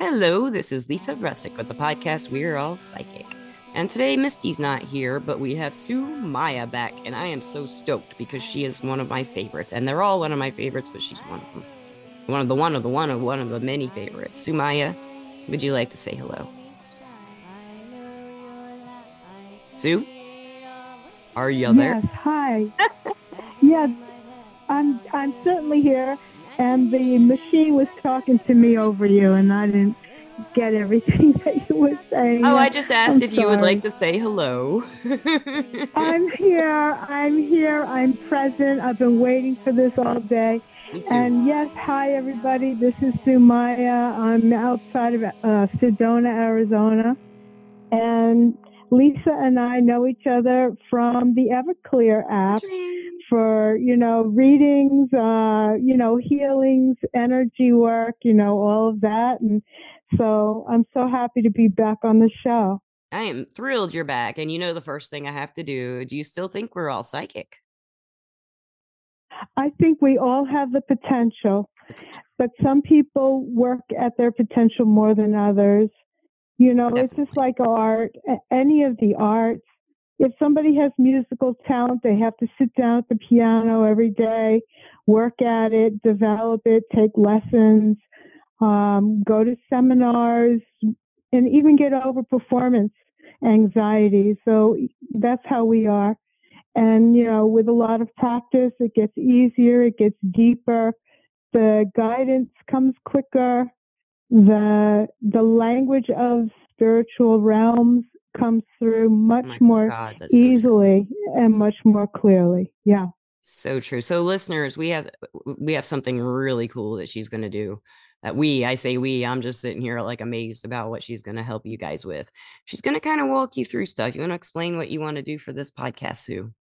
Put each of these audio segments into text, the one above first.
Hello, this is Lisa Rusczyk with the podcast We're All Psychic. And today Misty's not here, but we have Su Maya back, and I am so stoked because she is one of my favorites. And they're all one of my favorites, but she's one of them. One of the one of the one of one of the many favorites. Su Maya, would you like to say hello? Sue? Are you there? Yes, hi. yes, I'm I'm certainly here and the machine was talking to me over you, and I didn't get everything that you were saying. Oh, I just asked I'm if you would like to say hello. I'm here. I'm here. I'm present. I've been waiting for this all day. And yes, hi everybody. This is Su Maya. I'm outside of uh, Sedona, Arizona, and Lisa and I know each other from the Everclear app. for you know readings uh you know healings energy work you know all of that and so i'm so happy to be back on the show I am thrilled you're back. And you know the first thing I have to do. Do you still think we're all psychic? i think we all have the potential but some people work at their potential more than others you know it's just like art any of the arts. If somebody has musical talent they have to sit down at the piano every day work at it develop it take lessons um, go to seminars and even get over performance anxiety. So that's how we are. And you know with a lot of practice it gets easier it gets deeper. The guidance comes quicker the the language of spiritual realms comes through much Oh more God, that's so easily and much more clearly yeah So true. So listeners, we have we have something really cool that she's going to do. That we, I say we, I'm just sitting here like amazed about what she's going to help you guys with. She's going to kind of walk you through stuff. You want to explain what you want to do for this podcast, Su?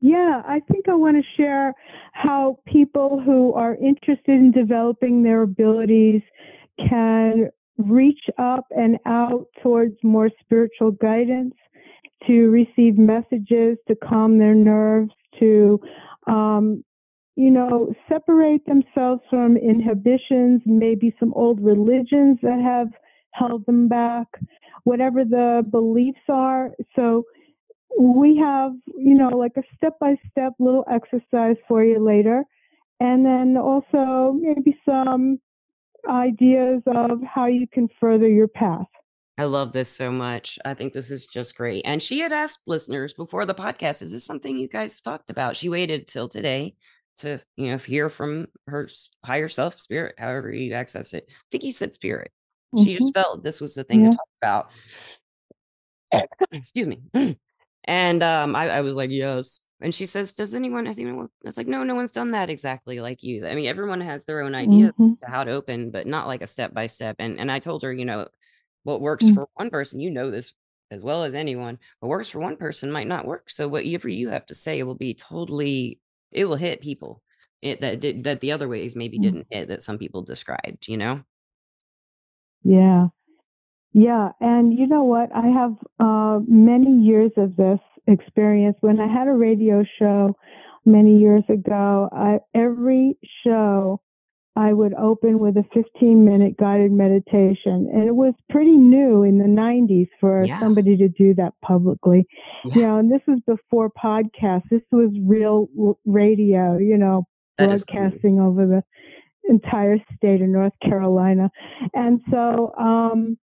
Yeah, I think I want to share how people who are interested in developing their abilities can reach up and out towards more spiritual guidance, to receive messages, to calm their nerves, to, um, you know, separate themselves from inhibitions, maybe some old religions that have held them back, whatever the beliefs are. So, we have, you know, like a step by step little exercise for you later. And then also maybe some ideas of how you can further your path. I love this so much. I think this is just great. And she had asked listeners before the podcast, is this something you guys have talked about? She waited till today to, you know, hear from her higher self, spirit, however you access it. I think you said spirit. She Mhm. just felt this was the thing Yeah. to talk about. Excuse me. And um, I, I was like, yes. And she says, does anyone, has anyone, it's like, no, no one's done that exactly like you. I mean, everyone has their own idea Mhm. to how to open, but not like a step by step. And and I told her, you know, what works Mm. for one person, you know this as well as anyone, what works for one person might not work. So whatever you have to say it will be totally, it will hit people it, that did, that the other ways maybe Mm. didn't hit that some people described, you know? Yeah. Yeah. And you know what? I have uh, many years of this experience. When I had a radio show many years ago, I, every show I would open with a 15 minute guided meditation. And it was pretty new in the 90s for Yeah. somebody to do that publicly. Yeah. You know, and this was before podcasts. This was real radio, you know, That is cool. broadcasting over the entire state of North Carolina. And so, um,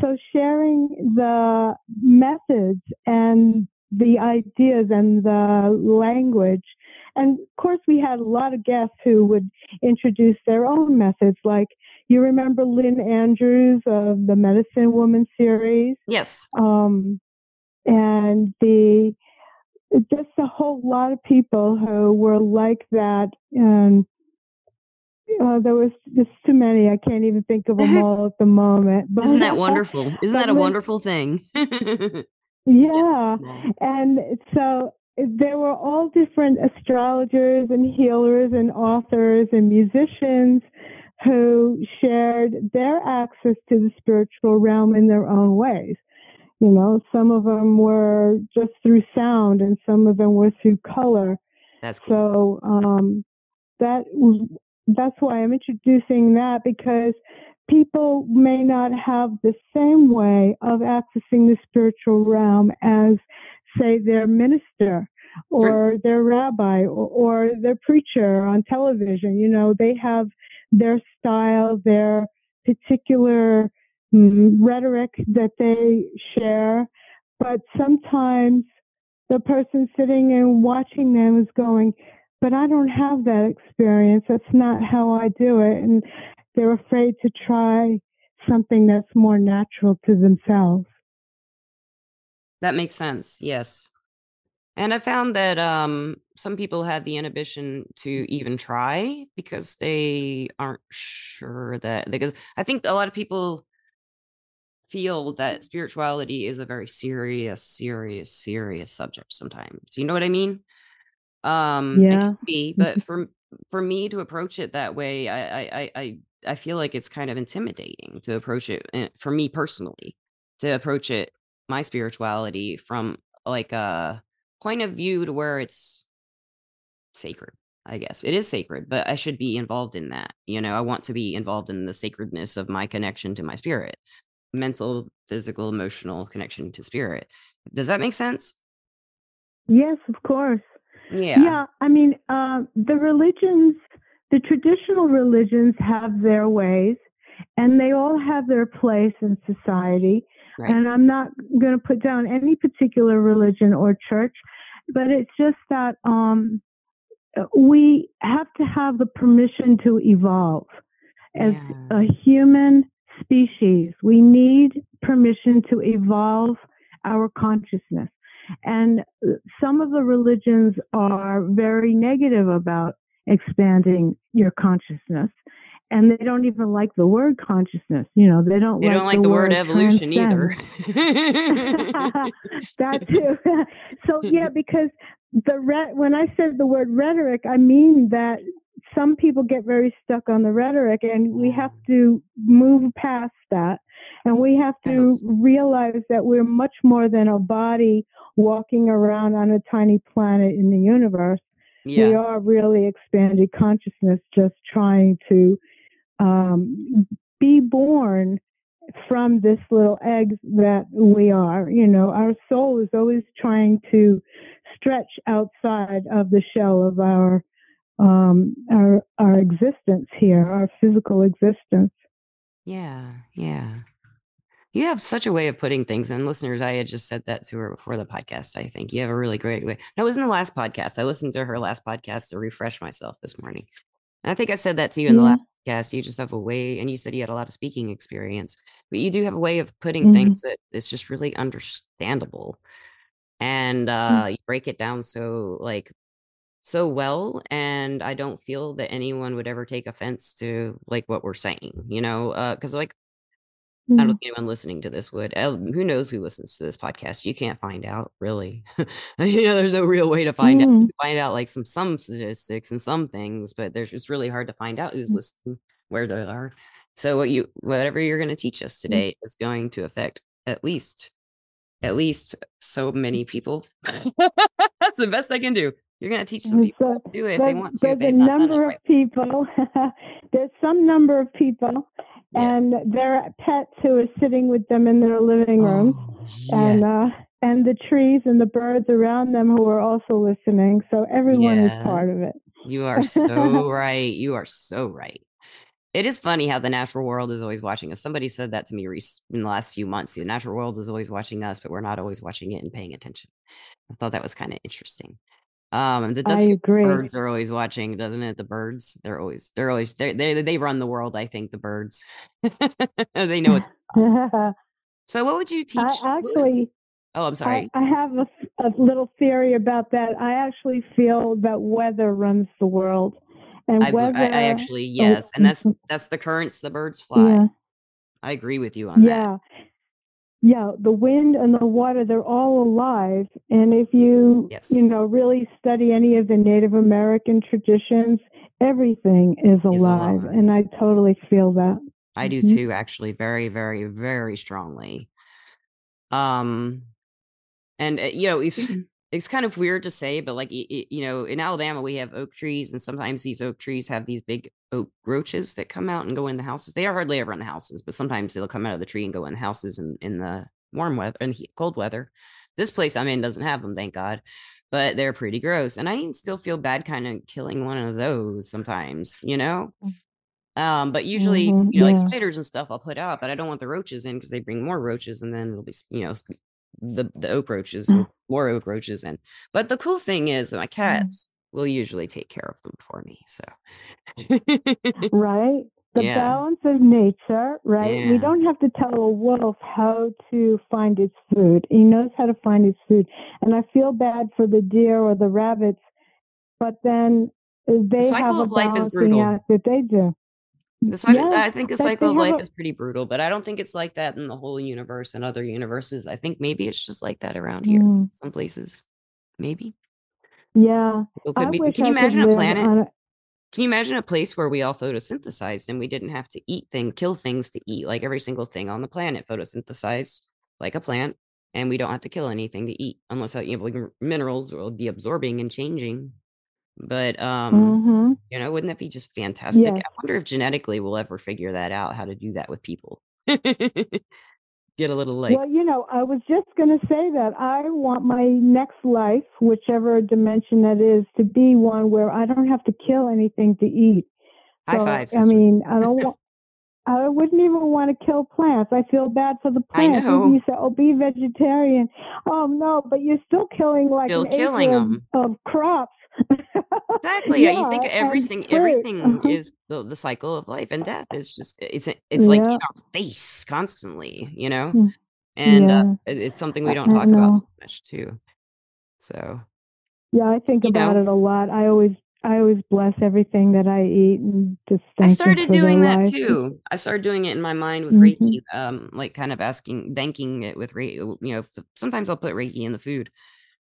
so sharing the methods and the ideas and the language. And of course, we had a lot of guests who would introduce their own methods. Like you remember Lynn Andrews of the Medicine Woman series, Yes. um, and the just a whole lot of people who were like that. And uh, there was just too many. I can't even think of them all at the moment. But Isn't that wonderful? Isn't that a wonderful thing? Yeah. And so there were all different astrologers and healers and authors and musicians who shared their access to the spiritual realm in their own ways. You know, some of them were just through sound and some of them were through color. That's cool. So um, that was- that's why I'm introducing that because people may not have the same way of accessing the spiritual realm as, say, their minister or their rabbi or, or their preacher on television. You know, they have their style, their particular mm, rhetoric that they share, but sometimes the person sitting and watching them is going, but I don't have that experience. That's not how I do it. And they're afraid to try something that's more natural to themselves. That makes sense. Yes. And I found that um, some people have the inhibition to even try because they aren't sure that because I think a lot of people feel that spirituality is a very serious, serious, serious subject sometimes. Do you know what I mean? Um it Yeah. can be, but for for me to approach it that way, I I I I I feel like it's kind of intimidating to approach it eh, for me personally, to approach it my spirituality from like a point of view to where it's sacred. I guess it is sacred, but I should be involved in that. You know, I want to be involved in the sacredness of my connection to my spirit, mental, physical, emotional connection to spirit. Does that make sense? Yes, of course. Yeah. Yeah, I mean, uh, the religions, the traditional religions have their ways, and they all have their place in society. Right. And I'm not going to put down any particular religion or church, but it's just that um, we have to have the permission to evolve as Yeah. a human species. We need permission to evolve our consciousness. And some of the religions are very negative about expanding your consciousness. And they don't even like the word consciousness. You know, they don't They like don't like the word evolution transcend. either. that too. so yeah, because the re- when I said the word rhetoric, I mean that some people get very stuck on the rhetoric, and we have to move past that, and we have to realize that we're much more than a body walking around on a tiny planet in the universe. We are really expanded consciousness, just trying to um, be born from this little egg that we are. You know, our soul is always trying to stretch outside of the shell of our um, our our existence here, our physical existence. Yeah. Yeah. You have such a way of putting things, and listeners, I had just said that to her before the podcast. I think you have a really great way. That was in the last podcast. I listened to her last podcast to refresh myself this morning. And I think I said that to you in the last podcast. You just have a way, and you said you had a lot of speaking experience, but you do have a way of putting Mhm. things that is just really understandable. And uh, you break it down so like so well, and I don't feel that anyone would ever take offense to like what we're saying, you know, because like I hmm. don't Yeah. think anyone listening to this would. Who knows who listens to this podcast? You can't find out, really. you know, there's no real way to find out. Mm. can find out like some some statistics and some things, but there's just really hard to find out who's hmm. listening, where they are. So what you whatever you're going to teach us hmm. today is going to affect at least at least so many people. That's the best I can do. You're going to teach some people so to do it they want to. there's a they've not done it number right. of people. there's some number of people, Yes. and their pets who are sitting with them in their living rooms, Oh, and uh, and the trees and the birds around them who are also listening. So everyone is part of it. You are so right. You are so right. It is funny how the natural world is always watching us. Somebody said that to me in the last few months. The natural world is always watching us, but we're not always watching it and paying attention. I thought that was kind of interesting. Um, and does I feel like the agree. birds are always watching, doesn't it? The birds, they're always, they're always, they they they run the world. I think the birds, they know it's. So, what would you teach? I actually, oh, I'm sorry. I have a, a little theory about that. I actually feel that weather runs the world, and I, weather. I, I actually yes, and that's that's the currents the birds fly. Yeah. I agree with you on that. Yeah. Yeah, the wind and the water, they're all alive. And if you, Yes. you know, really study any of the Native American traditions, everything is alive. alive. And I totally feel that. I do Mhm. too, actually, very, very, very strongly. Um, and uh, you know, if it's kind of weird to say, but like you know, in Alabama we have oak trees, and sometimes these oak trees have these big oak roaches that come out and go in the houses. They are hardly ever in the houses, but sometimes they'll come out of the tree and go in the houses in in the warm weather and cold weather. This place I'm in doesn't have them, thank God, but they're pretty gross, and I still feel bad kind of killing one of those sometimes, you know. Mm. Um, but usually, mm-hmm, you know, yeah. like spiders and stuff, I'll put out, but I don't want the roaches in because they bring more roaches, and then it'll be, you know, the the oak roaches, mm. more oak roaches in. But the cool thing is, my mm. cats mm. will usually take care of them for me. So, right, the yeah. balance of nature, right? Yeah. We don't have to tell a wolf how to find its food. He knows how to find its food, and I feel bad for the deer or the rabbits, but then they the cycle have of life is brutal. that they do. The cycle, I think the cycle of life a, is pretty brutal, but I don't think it's like that in the whole universe and other universes. I think maybe it's just like that around here, mm. some places, maybe. Yeah. could be. Can you imagine a planet? A... Can you imagine a place where we all photosynthesized and we didn't have to eat things, kill things to eat? Like every single thing on the planet photosynthesized like a plant, and we don't have to kill anything to eat unless uh, you know, like minerals will be absorbing and changing but um, mm-hmm. you know, wouldn't that be just fantastic? Yeah. I wonder if genetically we'll ever figure that out, how to do that with people. Get a little late. Well, you know, I was just gonna say that I want my next life, whichever dimension that is, to be one where I don't have to kill anything to eat. So, High five. Sister. I mean, I don't want I wouldn't even want to kill plants. I feel bad for the plants. I know. You say, "Oh, be vegetarian." Oh no, but you're still killing like still an killing acre them. Of, of crops. exactly. yeah, you think everything everything uh-huh. is the, the cycle of life and death is just it's it's like in our face constantly, you know. Hmm. And uh, it's something we don't talk about so much too. So yeah, I think about know, it a lot. I always I always bless everything that I eat and just I started doing that life. too. I started doing it in my mind with mm-hmm. Reiki, um, like kind of asking, thanking it with Reiki. You know, sometimes I'll put Reiki in the food,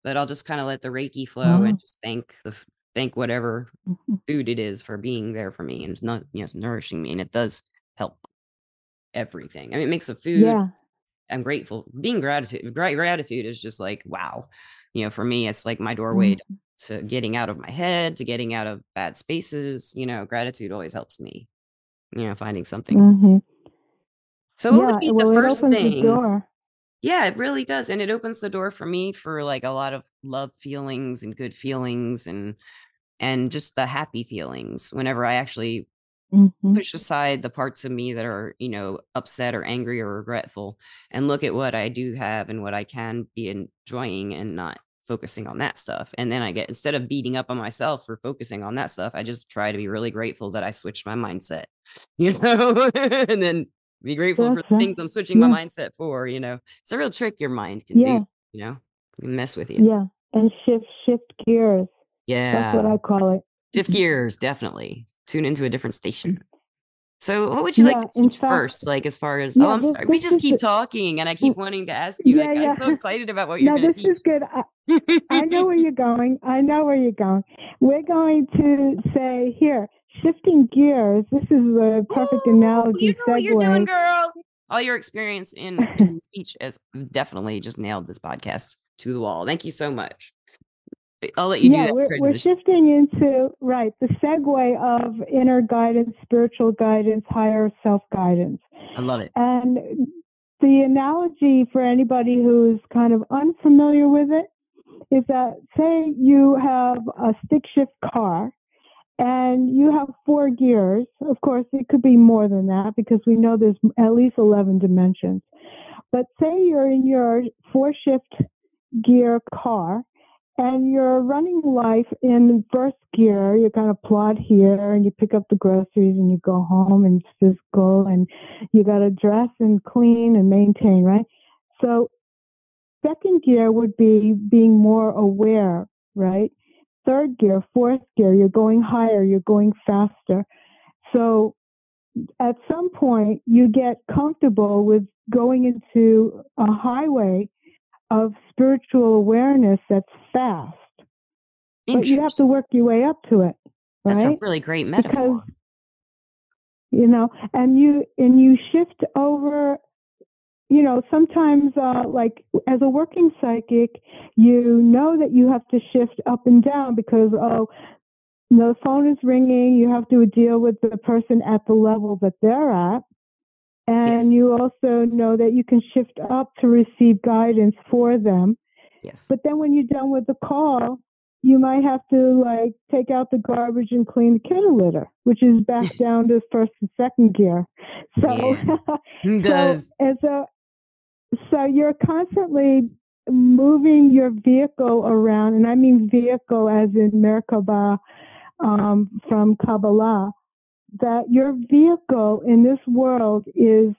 but I'll just kind of let the Reiki flow oh. and just thank the thank whatever mm-hmm. food it is for being there for me and it's not you know it's nourishing me, and it does help everything. I mean, it makes the food. Yeah. I'm grateful. Being gratitude, gratitude is just like wow. You know, for me, it's like my doorway mm-hmm to getting out of my head, to getting out of bad spaces. You know, gratitude always helps me, you know, finding something. Mm-hmm. So yeah, would be well, the first thing? The yeah, it really does. And it opens the door for me for like a lot of love feelings and good feelings and and just the happy feelings whenever I actually mm-hmm. push aside the parts of me that are, you know, upset or angry or regretful and look at what I do have and what I can be enjoying and not focusing on that stuff. And then I get instead of beating up on myself for focusing on that stuff, I just try to be really grateful that I switched my mindset, you know, and then be grateful for the things I'm switching yeah. my mindset for, you know. It's a real trick your mind can yeah. do, you know, mess with you. Yeah. And shift shift gears. Yeah. That's what I call it. Shift gears, definitely. Tune into a different station. So, what would you yeah, like to teach fact, first? Like, as far as, oh, yeah, oh, I'm this, sorry, we just keep talking and I mm, keep wanting to ask you. Yeah, like, I'm so excited about what you're no, going to teach. this is good. I, I know where you're going. I know where you're going. We're going to say, here, shifting gears. This is a perfect Ooh, analogy. You know what you're doing, girl. All your experience in, in speech has definitely just nailed this podcast to the wall. Thank you so much. I'll let you yeah, do that. We're, we're shifting into right the segue of inner guidance, spiritual guidance, higher self guidance. I love it. And the analogy for anybody who's kind of unfamiliar with it is that say you have a stick shift car and you have four gears. Of course, it could be more than that because we know there's at least 11 dimensions. But say you're in your four shift gear car and you're running life in first gear. You kind of plod here and you pick up the groceries and you go home and it's physical and you got to dress and clean and maintain, right? So second gear would be being more aware, right? Third gear, fourth gear, you're going higher, you're going faster. So at some point you get comfortable with going into a highway of spiritual awareness that's fast. But you have to work your way up to it. Right? That's a really great metaphor. Because, you know, and you and you shift over, you know, sometimes, uh, like as a working psychic, you know that you have to shift up and down because, oh, the phone is ringing. You have to deal with the person at the level that they're at. And yes. you also know that you can shift up to receive guidance for them. Yes. But then when you're done with the call, you might have to like take out the garbage and clean the kitty litter, which is back down to first and second gear. So, yeah, does. so, and so, so you're constantly moving your vehicle around, and I mean vehicle as in Merkabah um, from Kabbalah, that your vehicle in this world is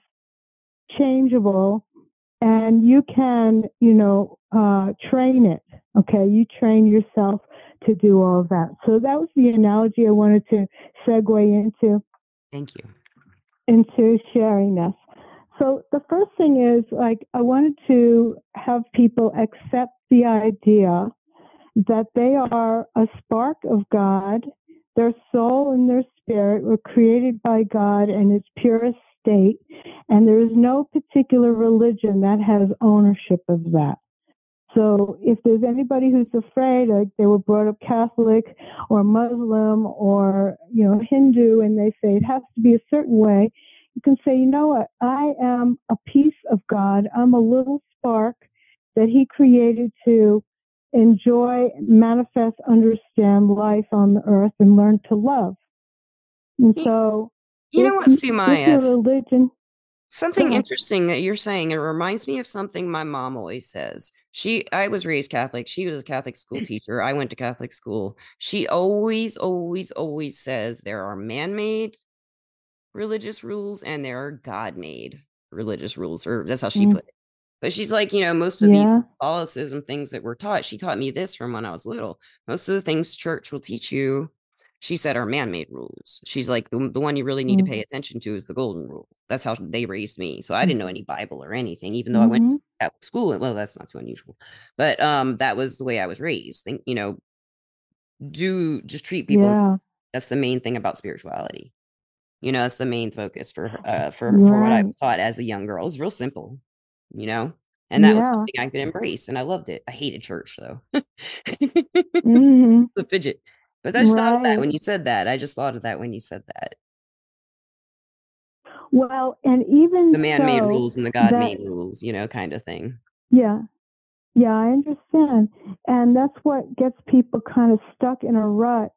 changeable and you can, you know, uh, train it. Okay, you train yourself to do all of that. So that was the analogy I wanted to segue into. Thank you. Into sharing this. So the first thing is like I wanted to have people accept the idea that they are a spark of God. Their soul and their spirit were created by God in its purest state, and there is no particular religion that has ownership of that. So if there's anybody who's afraid, like they were brought up Catholic or Muslim or you know Hindu, and they say it has to be a certain way, you can say, you know what? I am a piece of God. I'm a little spark that He created to enjoy, manifest, understand life on the earth, and learn to love. And so, you know what, Su Maya? Religion. Something interesting that you're saying. It reminds me of something my mom always says. She, I was raised Catholic. She was a Catholic school teacher. I went to Catholic school. She always, always, always says there are man-made religious rules and there are God-made religious rules, or that's how she mm. put it. But she's like, you know, most of yeah. these Catholicism things that we're taught, she taught me this from when I was little. Most of the things church will teach you, she said, are man made rules. She's like, the, the, one you really need mm-hmm. to pay attention to is the golden rule. That's how they raised me. So I didn't know mm-hmm. any Bible or anything, even though mm-hmm. I went to mm-hmm. Catholic school. Well, that's not too unusual. But um, that was the way I was raised. Think, you know, do just treat people. Yeah. That's the main thing about spirituality. You know, that's the main focus for uh for right. for what I was taught as a young girl. It was real simple you know? And that yeah. was something I could embrace. And I loved it. I hated church though. mm-hmm. The fidget. But I just right. thought of that when you said that. I just thought of that when you said that. Well, and even the man made so, rules and the God made rules, you know, kind of thing. Yeah. Yeah, I understand. And that's what gets people kind of stuck in a rut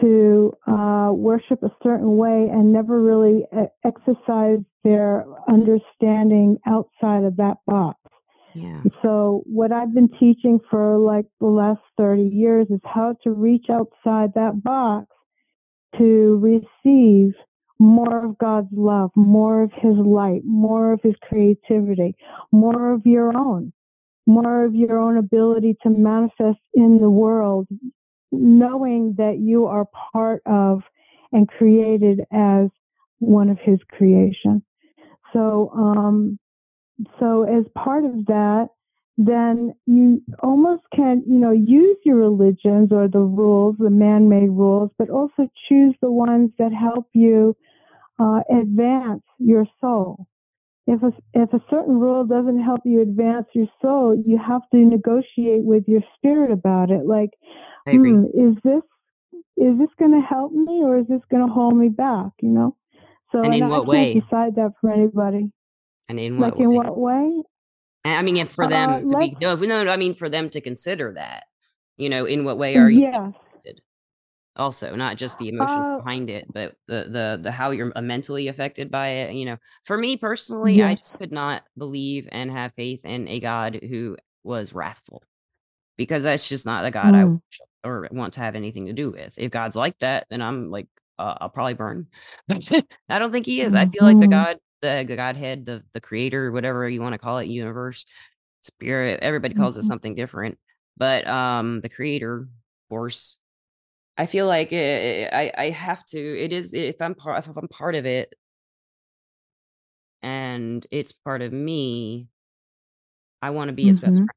to uh, worship a certain way and never really exercise their understanding outside of that box. Yeah. So what I've been teaching for like the last 30 years is how to reach outside that box to receive more of God's love, more of his light, more of his creativity, more of your own, more of your own ability to manifest in the world knowing that you are part of and created as one of his creation. So, um, so as part of that, then you almost can, you know, use your religions or the rules, the man-made rules, but also choose the ones that help you uh, advance your soul. If a, if a certain rule doesn't help you advance your soul, you have to negotiate with your spirit about it. Like, hmm, is this is this going to help me or is this going to hold me back? You know. So and in what I way? Can't decide that for anybody. And in what like way? in what way? I mean, for them uh, to be no, no, I mean for them to consider that. You know, in what way are you? Yes. Also, not just the emotion uh, behind it, but the the the how you're mentally affected by it. You know, for me personally, yes. I just could not believe and have faith in a God who was wrathful because that's just not the God mm. I or want to have anything to do with. If God's like that, then I'm like, uh, I'll probably burn. I don't think He is. Mm-hmm. I feel like the mm-hmm. God, the, the Godhead, the the Creator, whatever you want to call it, universe, spirit. Everybody calls mm-hmm. it something different, but um, the Creator, force. I feel like it, I I have to. It is if I'm part if I'm part of it, and it's part of me. I want to be best Mm-hmm. friend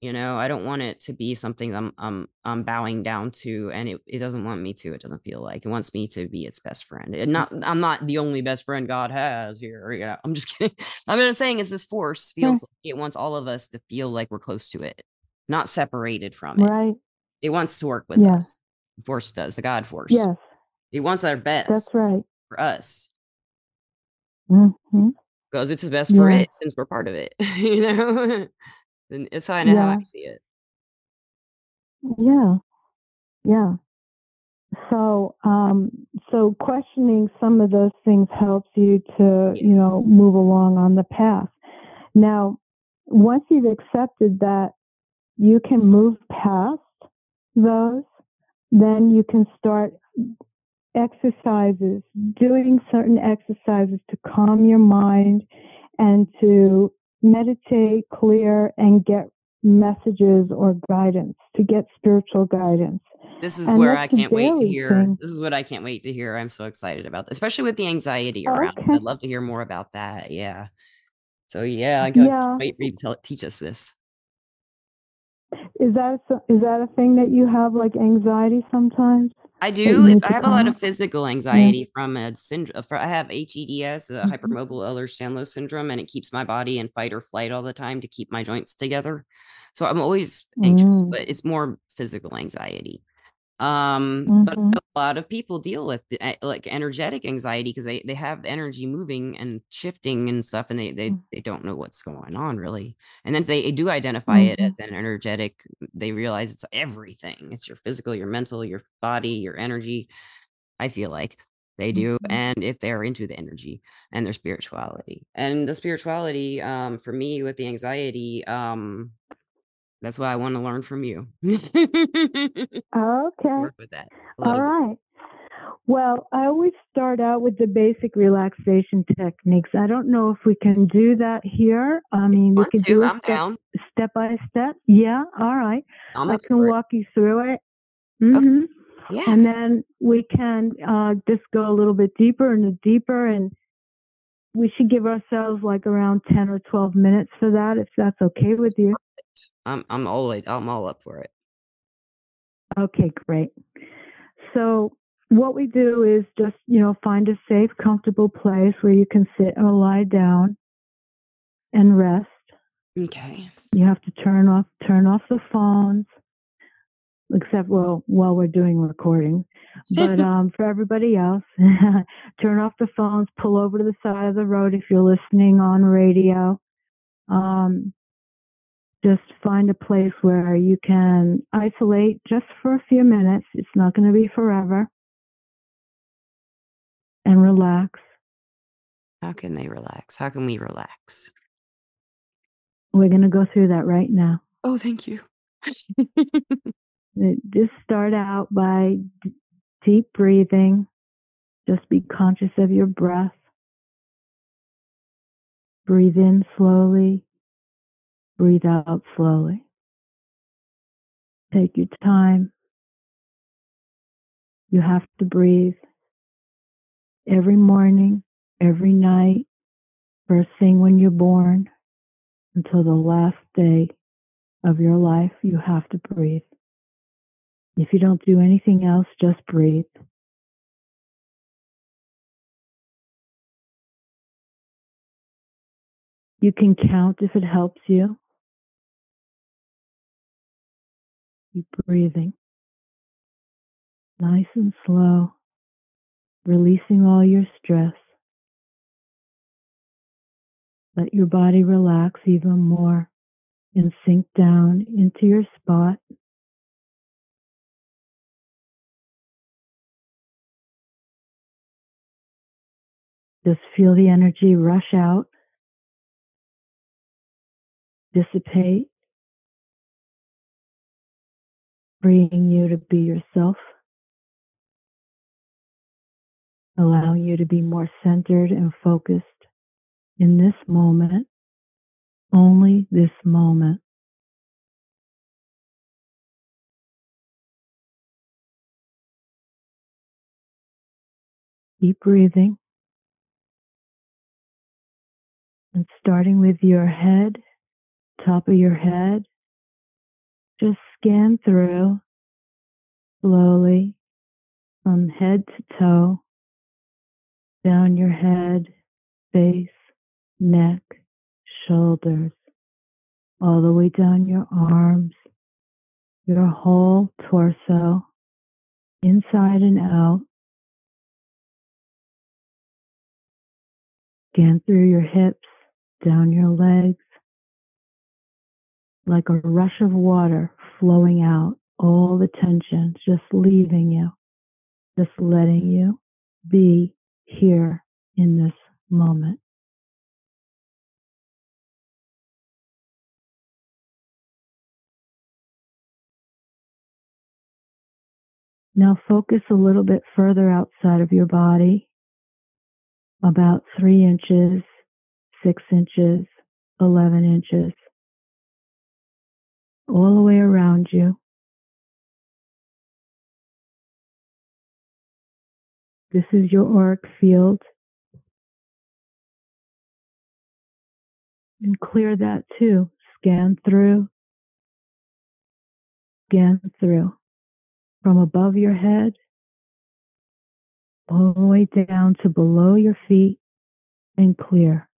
You know, I don't want it to be something I'm I'm I'm bowing down to, and it, it doesn't want me to. It doesn't feel like it wants me to be its best friend. And not I'm not the only best friend God has here. Yeah, I'm just kidding. I mean, I'm saying is this force feels like it wants all of us to feel like we're close to it, not separated from it. Right. It wants to work with Yeah. us. The force does, the God force. Yes, It wants our best that's right. for us hmm because it's the best for it since we're part of it. you know, and it's kind of how I see it. Yeah. Yeah. So, um, so questioning some of those things helps you to, you Yes. know, move along on the path. Now, once you've accepted that you can move past those, then you can start exercises, doing certain exercises to calm your mind and to meditate, clear, and get messages or guidance, to get spiritual guidance. This is And where I can't wait to hear. thing. This is what I can't wait to hear. I'm so excited about this, especially with the anxiety Oh, around. okay. I'd love to hear more about that. Yeah. So yeah, I can't Yeah. wait for you to tell, teach us this. Is that a, is that a thing that you have like anxiety sometimes? I do. It's, I have a lot of physical anxiety from a syndrome. I have HEDS, a hypermobile Ehlers-Danlos syndrome, and it keeps my body in fight or flight all the time to keep my joints together. So I'm always anxious, Mm. but it's more physical anxiety. Um, but Mhm. know a lot of people deal with eh, like energetic anxiety because they they have energy moving and shifting and stuff, and they they Mm. they don't know what's going on really. And then if they do identify it Mhm. as an energetic, they realize it's everything. It's your physical, your mental, your body, your energy. I feel like they do, Mhm. and if they're into the energy and their spirituality, and the spirituality, um, for me with the anxiety, um, that's what I want to learn from you. Okay. Work with that All bit. Well, I always start out with the basic relaxation techniques. I don't know if we can do that here. I mean, we can to? do it step, step by step. Yeah. All right. I can walk you through it. hmm Yeah. And then we can uh, just go a little bit deeper and deeper, and we should give ourselves like around 10 or 12 minutes for that, if that's okay with you. I'm I'm always I'm all up for it. Okay, great. So, what we do is just, you know, find a safe, comfortable place where you can sit or lie down and rest. Okay. You have to turn off turn off the phones, except well while we're doing recording. But um, for everybody else, turn off the phones. Pull over to the side of the road if you're listening on radio. Um, just find a place where you can isolate just for a few minutes. It's not going to be forever. And relax. How can they relax? How can we relax? We're going to go through that right now. Oh, thank you. Just start out by d- deep breathing. Just be conscious of your breath. Breathe in slowly. Breathe out slowly. Take your time. You have to breathe every morning, every night, first thing when you're born, until the last day of your life. You have to breathe. If you don't do anything else, just breathe. You can count if it helps you. Keep breathing. Nice and slow, releasing all your stress. Let your body relax even more and sink down into your spot. Just feel the energy rush out, dissipate, freeing you to be yourself, allowing you to be more centered and focused in this moment, only this moment. Keep breathing. And starting with your head, top of your head, just scan through slowly from head to toe, down your head, face, neck, shoulders, all the way down your arms, your whole torso, inside and out. Scan through your hips, down your legs, like a rush of water flowing out, all the tension just leaving you, just letting you be here in this moment. Now focus a little bit further outside of your body, about three inches, six inches, 11 inches, all the way around you. This is your auric field. And clear that too. Scan through. Scan through. From above your head, all the way down to below your feet and clear.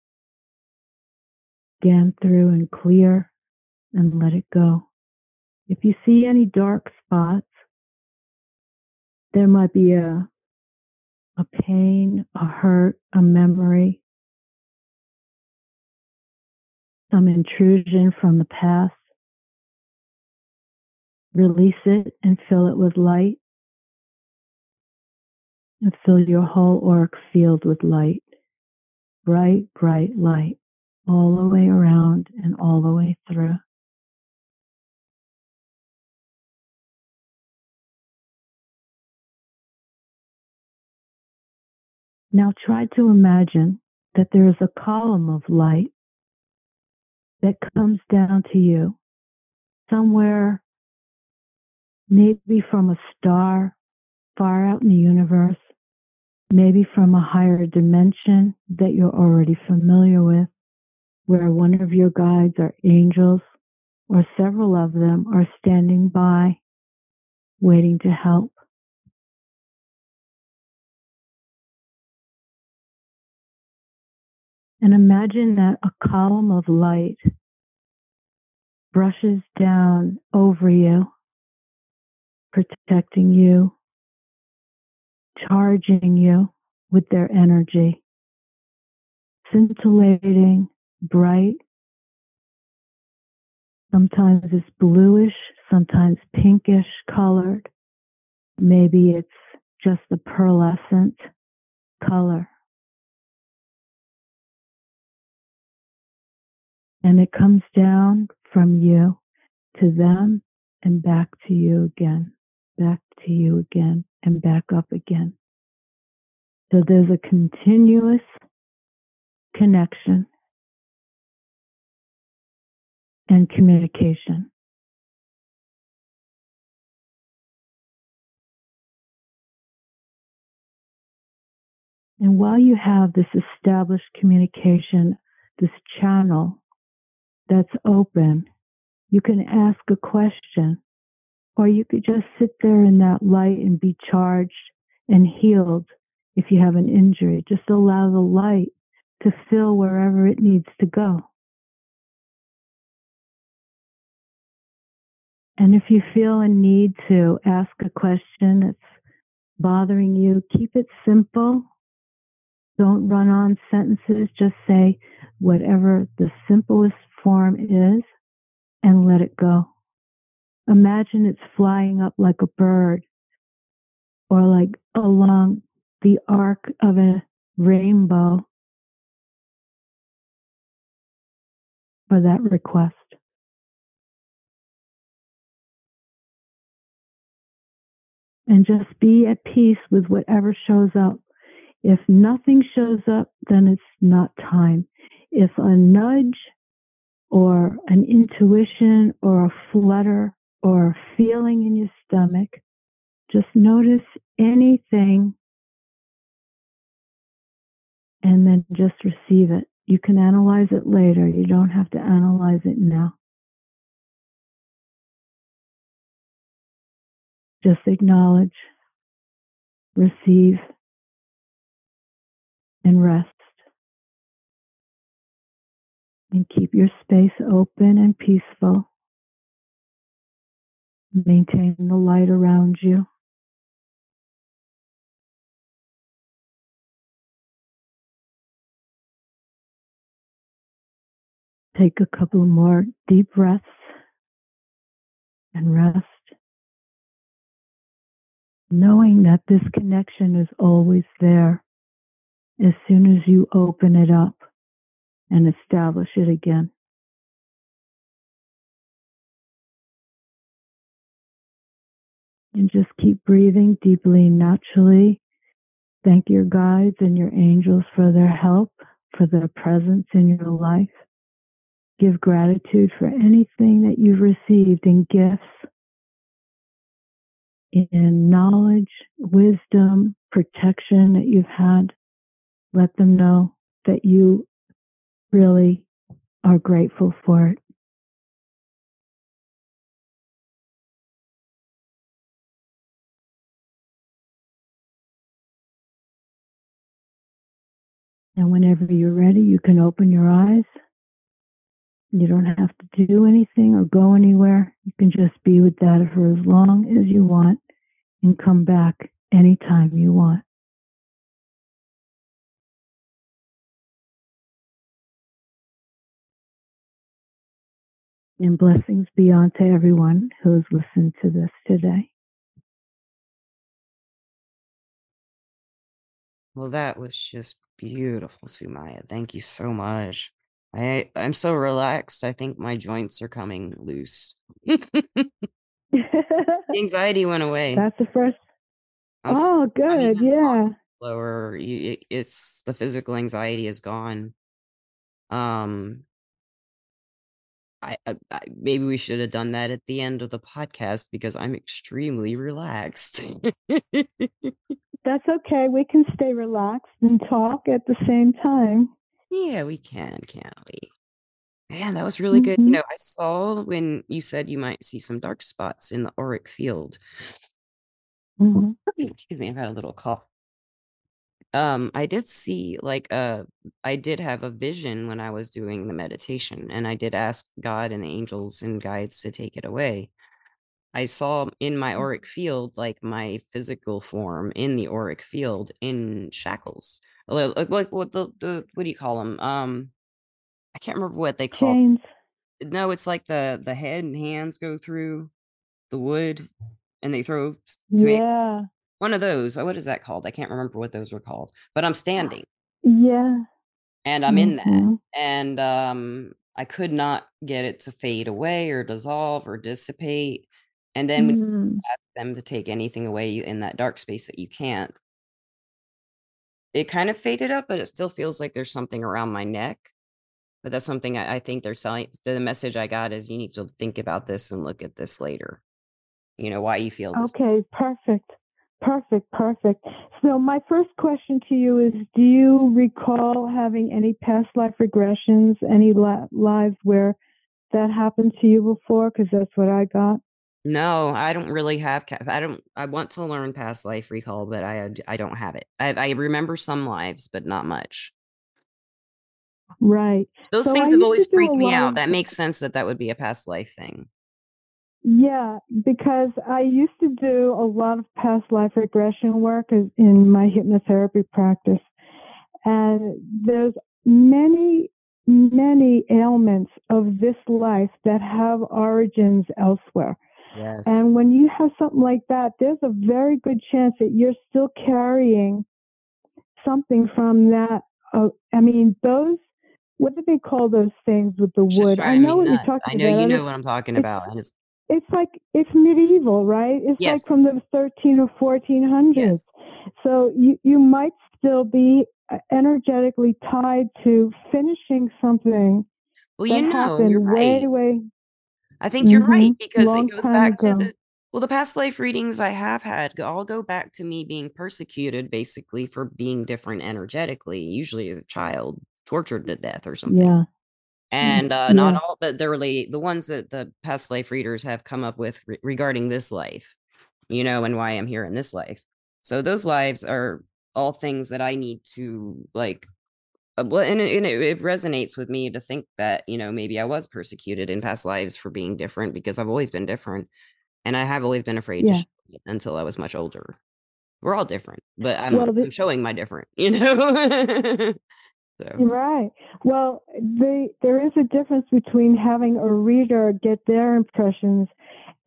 Scan through and clear and let it go. If you see any dark spots, there might be a, a pain, a hurt, a memory, some intrusion from the past. Release it and fill it with light. And fill your whole auric field with light. Bright, bright light all the way around and all the way through. Now try to imagine that there is a column of light that comes down to you somewhere, maybe from a star far out in the universe, maybe from a higher dimension that you're already familiar with, where one of your guides or angels or several of them are standing by, waiting to help. And imagine that a column of light brushes down over you, protecting you, charging you with their energy, scintillating, bright. Sometimes it's bluish, sometimes pinkish colored. Maybe it's just a pearlescent color. And it comes down from you to them and back to you again, back to you again, and back up again. So there's a continuous connection and communication. And while you have this established communication, this channel that's open. You can ask a question, or you could just sit there in that light and be charged and healed if you have an injury. Just allow the light to fill wherever it needs to go. And if you feel a need to ask a question that's bothering you, keep it simple. Don't run on sentences. Just say whatever the simplest form is and let it go. Imagine it's flying up like a bird or like along the arc of a rainbow for that request. And just be at peace with whatever shows up. If nothing shows up, then it's not time. If a nudge or an intuition or a flutter or a feeling in your stomach. Just notice anything and then just receive it. You can analyze it later. You don't have to analyze it now. Just acknowledge, receive, and rest. And keep your space open and peaceful. Maintain the light around you. Take a couple more deep breaths and rest, knowing that this connection is always there as soon as you open it up and establish it again. And just keep breathing deeply naturally. Thank your guides and your angels for their help, for their presence in your life. Give gratitude for anything that you've received in gifts, in knowledge, wisdom, protection that you've had. Let them know that you really are grateful for it. And whenever you're ready, you can open your eyes. You don't have to do anything or go anywhere. You can just be with that for as long as you want and come back anytime you want. And blessings be on to everyone who has listened to this today. Well, that was just beautiful, Su Maya. Thank you so much. I I'm so relaxed. I think my joints are coming loose. Anxiety went away. That's the first. I'm s- oh, good. Yeah. Lower. It's the physical anxiety is gone. Um, I, I, maybe we should have done that at the end of the podcast because I'm extremely relaxed. That's okay. We can stay relaxed and talk at the same time. Yeah, we can, can't we? Man, that was really good. You Mhm. know, I saw when you said you might see some dark spots in the auric field. Mhm. Excuse me, I've had a little cough. Um, I did see like uh I did have a vision when I was doing the meditation, and I did ask God and the angels and guides to take it away. I saw in my auric field like my physical form in the auric field in shackles. Like, like what the, the what do you call them? Um, I can't remember what they call. Chains. No, it's like the the head and hands go through the wood, and they throw Yeah. One of those. What is that called? I can't remember what those were called. But I'm standing Yeah. and I'm in that, Mhm. and um, I could not get it to fade away or dissolve or dissipate. And then when you Mhm. ask them to take anything away in that dark space that you can't, it kind of faded up, but it still feels like there's something around my neck. But that's something I, I think they're selling. The message I got is you need to think about this and look at this later. You know why you feel this. Okay, perfect. Perfect, perfect. So, my first question to you is Do you recall having any past life regressions, any li- lives where that happened to you before? Because that's what I got. No, I don't really have. I don't. I want to learn past life recall, but I I don't have it. I, I remember some lives, but not much. Right. Those So things have always freaked me out. of- That makes sense that that would be a past life thing. Yeah, because I used to do a lot of past life regression work in my hypnotherapy practice. And there's many, many ailments of this life that have origins elsewhere. Yes. And when you have something like that, there's a very good chance that you're still carrying something from that. Uh, I mean, those, what do they call those things with the wood? I know what you're talking I know about. you know what I'm talking about, and it's it's like it's medieval, right? It's like from the 13 or 1400s. yes, So you you might still be uh, energetically tied to finishing something well, you know, you're way right. way I think you're right Mhm. because long it goes back to the well, the past life readings I have had all go back to me being persecuted, basically for being different energetically, usually as a child, tortured to death or something. Yeah. And uh, not all, but they're really the ones that the past life readers have come up with re- regarding this life you know, and why I'm here in this life. So those lives are all things that I need to like uh, well, and, it, and it, it, resonates with me to think that you know maybe I was persecuted in past lives for being different because I've always been different, and I have always been afraid yeah. until I was much older. We're all different, but I'm, I'm showing my different, you know. so. Right. Well, the, there is a difference between having a reader get their impressions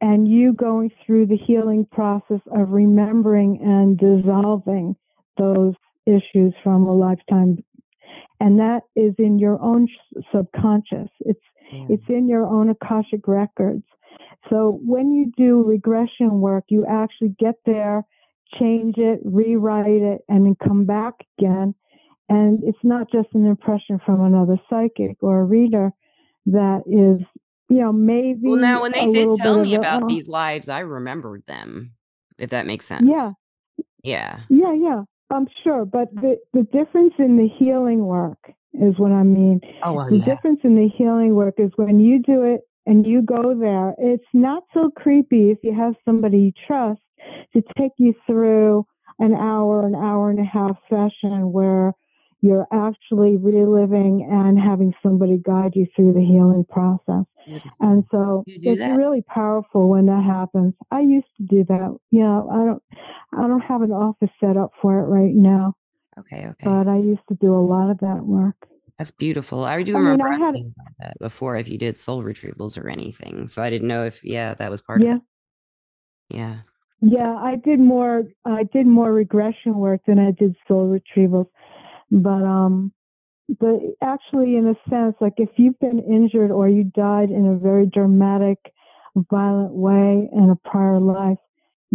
and you going through the healing process of remembering and dissolving those issues from a lifetime and that is in your own subconscious it's yeah. it's in your own akashic records so when you do regression work you actually get there change it rewrite it and then come back again and it's not just an impression from another psychic or a reader that is you know maybe well now when they did tell me about a, these lives i remembered them if that makes sense yeah yeah yeah yeah I'm sure, but the, the difference in the healing work is what I mean. Oh, well, the yeah. difference in the healing work is when you do it and you go there, it's not so creepy if you have somebody you trust to take you through an hour, an hour and a half session where you're actually reliving and having somebody guide you through the healing process. And so it's that? really powerful when that happens. I used to do that. You know, I don't I don't have an office set up for it right now. Okay, okay. But I used to do a lot of that work. That's beautiful. I do I remember mean, I asking had, about that before if you did soul retrievals or anything. So I didn't know if yeah, that was part yeah. of it. Yeah. Yeah, I did more I did more regression work than I did soul retrievals. But um but actually in a sense like if you've been injured or you died in a very dramatic violent way in a prior life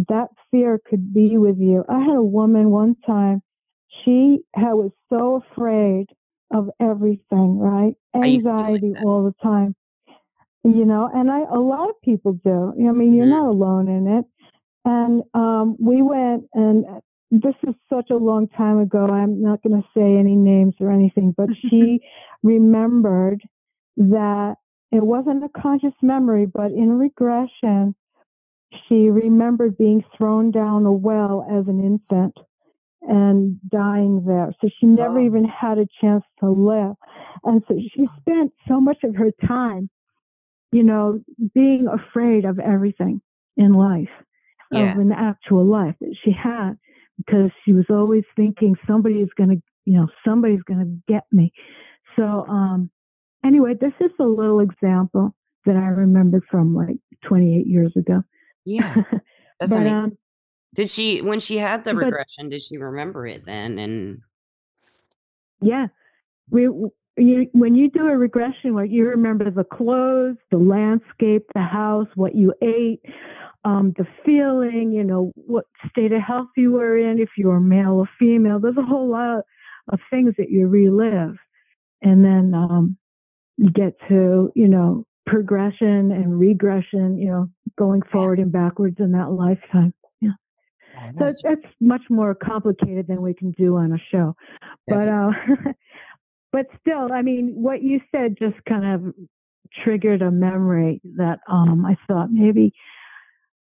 that fear could be with you. I had a woman one time she had, was so afraid of everything right? Anxiety all the time you know and i a lot of people do. I mean you're mm-hmm. not alone in it. And um we went and this is such a long time ago. I'm not going to say any names or anything, but she remembered that it wasn't a conscious memory, but in regression, she remembered being thrown down a well as an infant and dying there. So she never even had a chance to live. And so she spent so much of her time, you know, being afraid of everything in life, yeah. of an actual life that she had because she was always thinking somebody is going to, you know, somebody's going to get me. So, um, anyway, this is a little example that I remembered from like 28 years ago. Yeah. That's but, um, did she, when she had the regression, but, did she remember it then? And yeah, we, you, when you do a regression work, you remember the clothes, the landscape, the house, what you ate, um, the feeling, you know, what state of health you were in, if you were male or female. There's a whole lot of things that you relive. And then um, you get to, you know, progression and regression, you know, going forward and backwards in that lifetime. Yeah. So it's, it's much more complicated than we can do on a show. But uh, but still, I mean, what you said just kind of triggered a memory that um, I thought maybe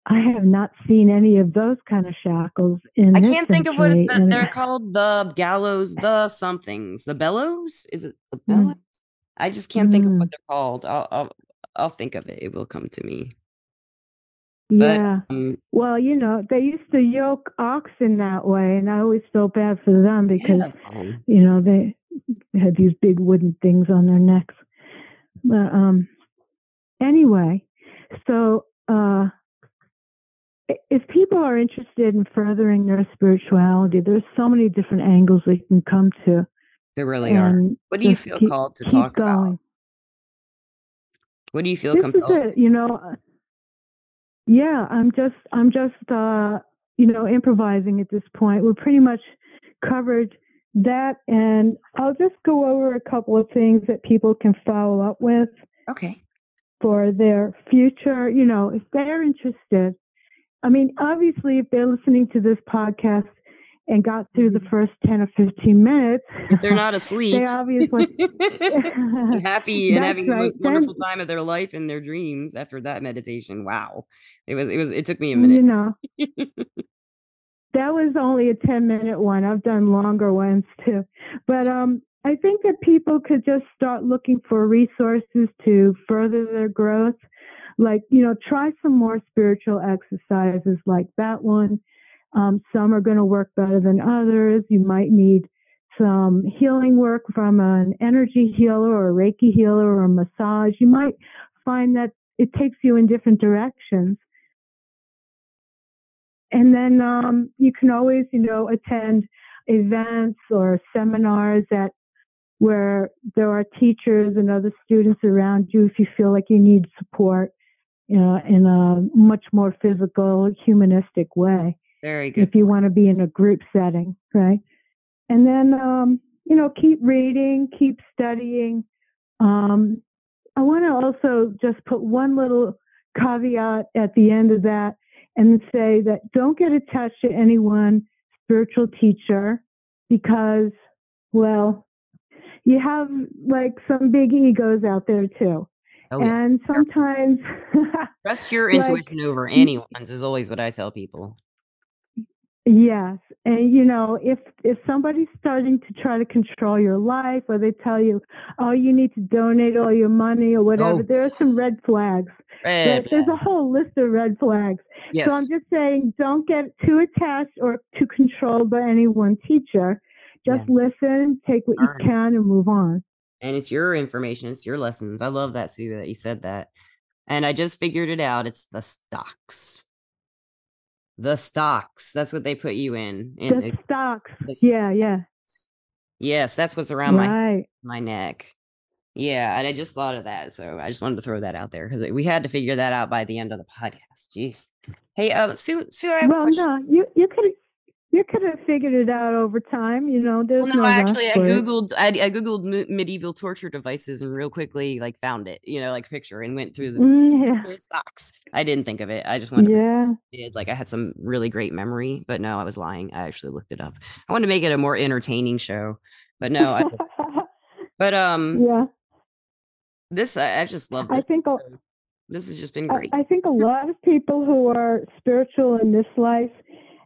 I have not seen any of those kind of shackles in. I can't think of what it's that they're called. The gallows, the somethings, the bellows. Is it the mm. bellows? Mm. I just can't mm. think of what mm. they're called. I'll, I'll, I'll think of it. It will come to me. yeah. um, well, you know, they used to yoke oxen that way, and I always felt bad for them because, yeah. you know, they had these big wooden things on their necks. But um, anyway, so uh, if people are interested in furthering their spirituality, there's so many different angles they can come to. There really are. What do you feel keep, called to talk going. about? What do you feel this compelled? Is it, you know, uh, yeah, I'm just, I'm just, uh, you know, improvising at this point. We're pretty much covered that, and I'll just go over a couple of things that people can follow up with. Okay. For their future, you know, if they're interested I mean, obviously, if they're listening to this podcast and got through the first 10 or 15 minutes. If they're not asleep. they obviously happy and having the right. most Then- wonderful time of their life in their dreams after that meditation. Wow. It was it was it took me a minute. you know. that was only a 10 minute one. I've done longer ones too. But um I think that people could just start looking for resources to further their growth. Like, you know, try some more spiritual exercises like that one. Um, some are going to work better than others. You might need some healing work from an energy healer or a Reiki healer or a massage. You might find that it takes you in different directions. And then um, you can always, you know, attend events or seminars at where there are teachers and other students around you if you feel like you need support you know, in a much more physical, humanistic way Very good. if you want to be in a group setting, right? And then, um, you know, keep reading, keep studying. Um, I want to also just put one little caveat at the end of that and say that don't get attached to any one spiritual teacher because, well, you have like some big egos out there too. Oh, yeah. and sometimes Trust your like, intuition over anyone's is always what I tell people. Yes, and you know, if if somebody's starting to try to control your life, or they tell you, "Oh, you need to donate all your money or whatever," Oh. there are some red flags. Red There's a whole list of red flags. Yes. So I'm just saying, don't get too attached or too controlled by any one teacher. Just listen, take what you can, and move on. And it's your information, it's your lessons. I love that Su that you said that. And I just figured it out. It's the stocks. The stocks. That's what they put you in. in The stocks. the Yeah, yeah. Yes, that's what's around my Right. my neck. Yeah, and I just thought of that, so I just wanted to throw that out there because we had to figure that out by the end of the podcast. Jeez. Hey, uh, Su, Su, I have a Well, no, you you could you could have figured it out over time. You know, there's Well, no, no actually, I googled I, I googled medieval torture devices and real quickly like found it, you know, like picture and went through the Mm, yeah. stocks. I didn't think of it. I just wanted to Yeah. did like I had some really great memory, but no, I was lying. I actually looked it up. I wanted to make it a more entertaining show, but no, I, but um, yeah. this I, I just love I think this has just been I, great. I think a lot of people who are spiritual in this life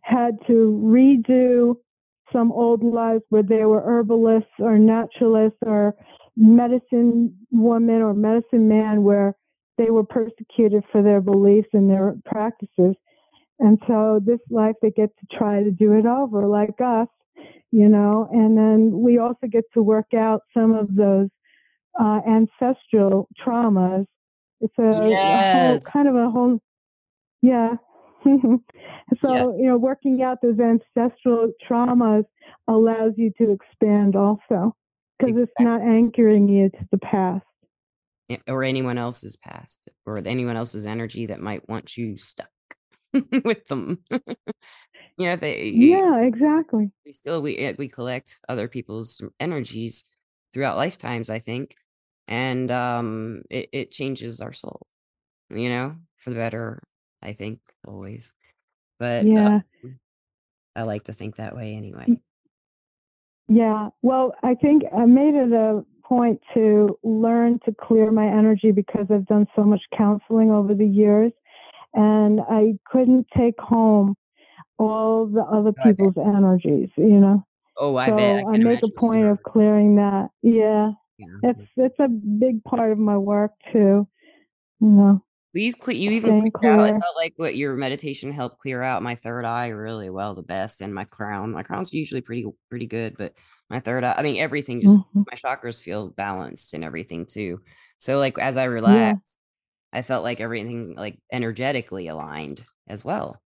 had to redo some old lives where they were herbalists or naturalists or medicine woman or medicine man where they were persecuted for their beliefs and their practices. And so this life they get to try to do it over like us, you know, and then we also get to work out some of those uh, ancestral traumas. It's a, a whole kind of a whole, yeah. so, Yes. you know, working out those ancestral traumas allows you to expand also because it's not anchoring you to the past. Or anyone else's past or anyone else's energy that might want you stuck with them. you know, if they Yeah, exactly. we still we eh, we collect other people's energies throughout lifetimes, I think, and um, it it changes our soul, you know, for the better. I think always, but uh, Yeah. I like to think that way anyway. Yeah. Well, I think I made it a point to learn to clear my energy because I've done so much counseling over the years and I couldn't take home all the other bet. people's energies, you know. Oh, I so bet I, I make a point of clearing that. Yeah. Yeah. It's it's a big part of my work too. You know. You've cle- you even cleared out. I felt like what your meditation helped clear out my third eye really well, the best, and my crown. My crown's usually pretty pretty good, but my third eye. I mean, everything just Mhm. my chakras feel balanced and everything too. So like as I relaxed, I felt like everything like energetically aligned as well.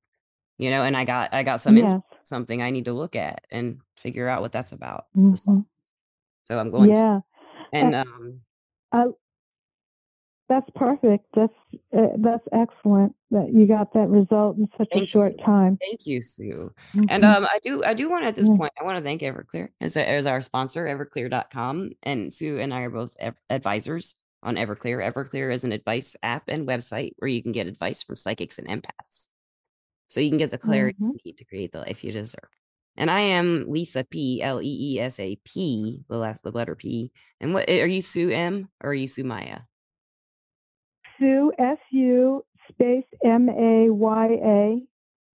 You know, and I got I got some Yes. ins- something I need to look at and figure out what that's about. Mhm. So I'm going to. Yeah. And um, I, that's perfect. That's uh, that's excellent that you got that result in such Thank a short you. time. thank you, Su. And Mhm. um, I do I do want to at this Yeah. point I want to thank Everclear as a, as our sponsor, Everclear.com, and Su and I are both ev- advisors on Everclear. Everclear is an advice app and website where you can get advice from psychics and empaths, so you can get the clarity Mhm. you need to create the life you deserve. And I am Lisa P, L E E S A P, the last the letter P. And what are you Su M or are you Su Maya? Su S U space M A Y A.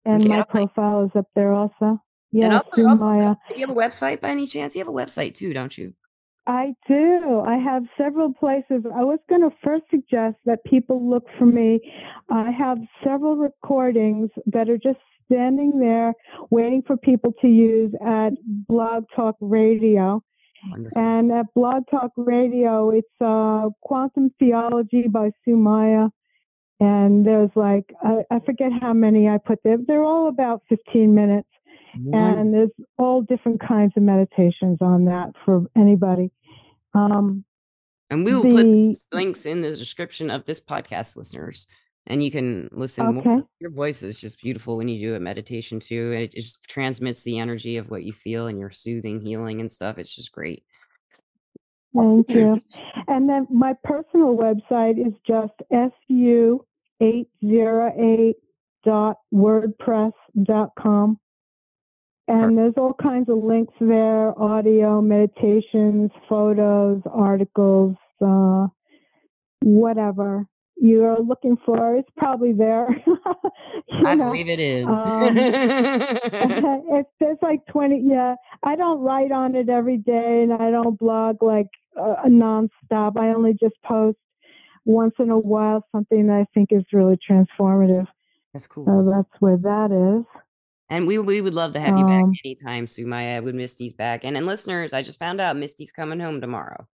And my profile is up there also. Yeah, Su Maya. Uh, do you have a website by any chance? You have a website too, don't you? I do. I have several places. I was going to first suggest that people look for me. I have several recordings that are just standing there waiting for people to use at Blog Talk Radio. Wonderful. And at Blog Talk Radio, it's uh, Quantum Theology by Su Maya. And there's like, I, I forget how many I put there. They're all about 15 minutes. And there's all different kinds of meditations on that for anybody. Um, And we will put the- these links in the description of this podcast, listeners. And you can listen more. Your voice is just beautiful when you do a meditation too. It just transmits the energy of what you feel and your soothing, healing and stuff. It's just great. thank you. And then my personal website is just su808.wordpress.com. And there's all kinds of links there audio, meditations, photos, articles, uh, whatever you're looking for. It's probably there. I know, believe it is. um, if there's like 20 yeah i don't write on it every day and i don't blog like uh, nonstop i only just post once in a while something that i think is really transformative That's cool. so that's where that is And we we would love to have you back Um, anytime, Su Maya, would miss Misty's back. And and listeners, I just found out Misty's coming home tomorrow.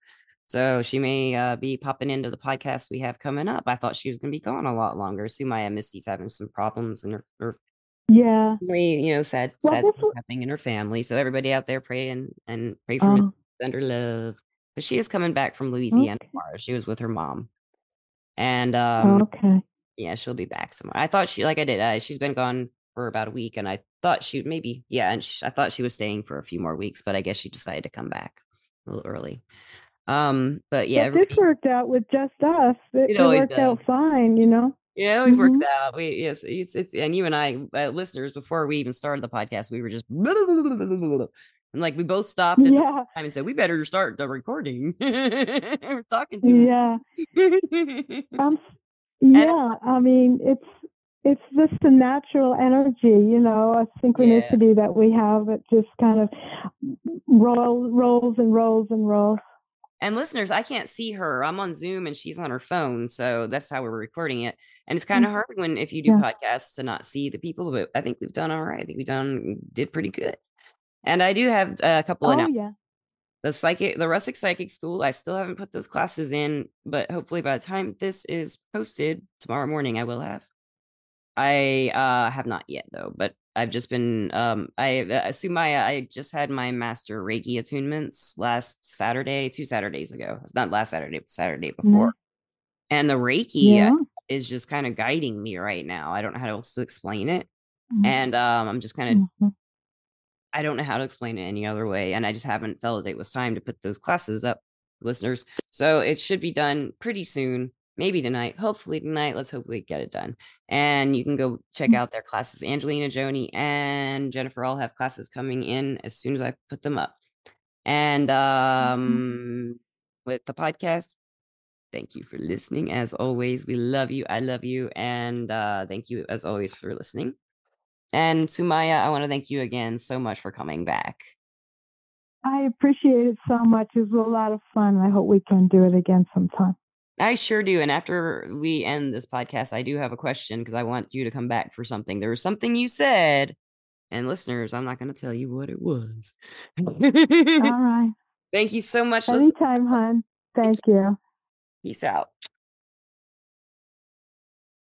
So she may uh, be popping into the podcast we have coming up. I thought she was going to be gone a lot longer. Su Maya, Misty's having some problems in her, her yeah family, you know, sad, Well, sad happening in her family. So everybody out there pray and, and pray for Miss um, under love. But she is coming back from Louisiana Okay. tomorrow. She was with her mom. And oh, um, okay yeah, she'll be back somewhere. I thought she, like I did, uh, she's been gone for about a week, and I thought she would maybe, yeah, and sh- I thought she was staying for a few more weeks, but I guess she decided to come back a little early. Um, but yeah, but this worked out with just us it, It it always worked out fine you know yeah, it always works Mhm. out. We yes, it's it's and you and I, uh, listeners, before we even started the podcast, we were just and like we both stopped at the yeah time and said we better start the recording. we're talking to yeah Um, yeah, I mean, it's it's just the natural energy, you know, a synchronicity that we have. It just kind of rolls, rolls and rolls and rolls. And listeners, I can't see her. I'm on Zoom and she's on her phone. So that's how we're recording it. And it's kind of hard when if you do. Yeah. podcasts to not see the people, but I think we've done all right. I think we've done did pretty good. And I do have a couple Oh announcements. yeah, The psychic the Rustic Psychic School, I still haven't put those classes in, but hopefully by the time this is posted tomorrow morning, I will have. I uh have not yet though, but I've just been um I uh, Su Maya, I just had my master Reiki attunements last Saturday, two Saturdays ago. It's not last Saturday, but Saturday before. And the Reiki yeah. is just kind of guiding me right now. I don't know how else to explain it. Mhm. And um I'm just kind of Mhm. I don't know how to explain it any other way. And I just haven't felt that it was time to put those classes up, listeners. So it should be done pretty soon, maybe tonight, hopefully tonight. Let's hope we get it done. And you can go check Mm. out their classes. Angelina, Joni, and Jennifer all have classes coming in as soon as I put them up. And um with the podcast, thank you for listening. As always, we love you. I love you. And uh thank you as always for listening. And Su Maya, I want to thank you again so much for coming back. I appreciate it so much. It was a lot of fun. I hope we can do it again sometime. I sure do. And after we end this podcast, I do have a question because I want you to come back for something. There was something you said, and listeners, I'm not going to tell you what it was. All right. Thank you so much. Anytime, hon. Thank you. Peace out.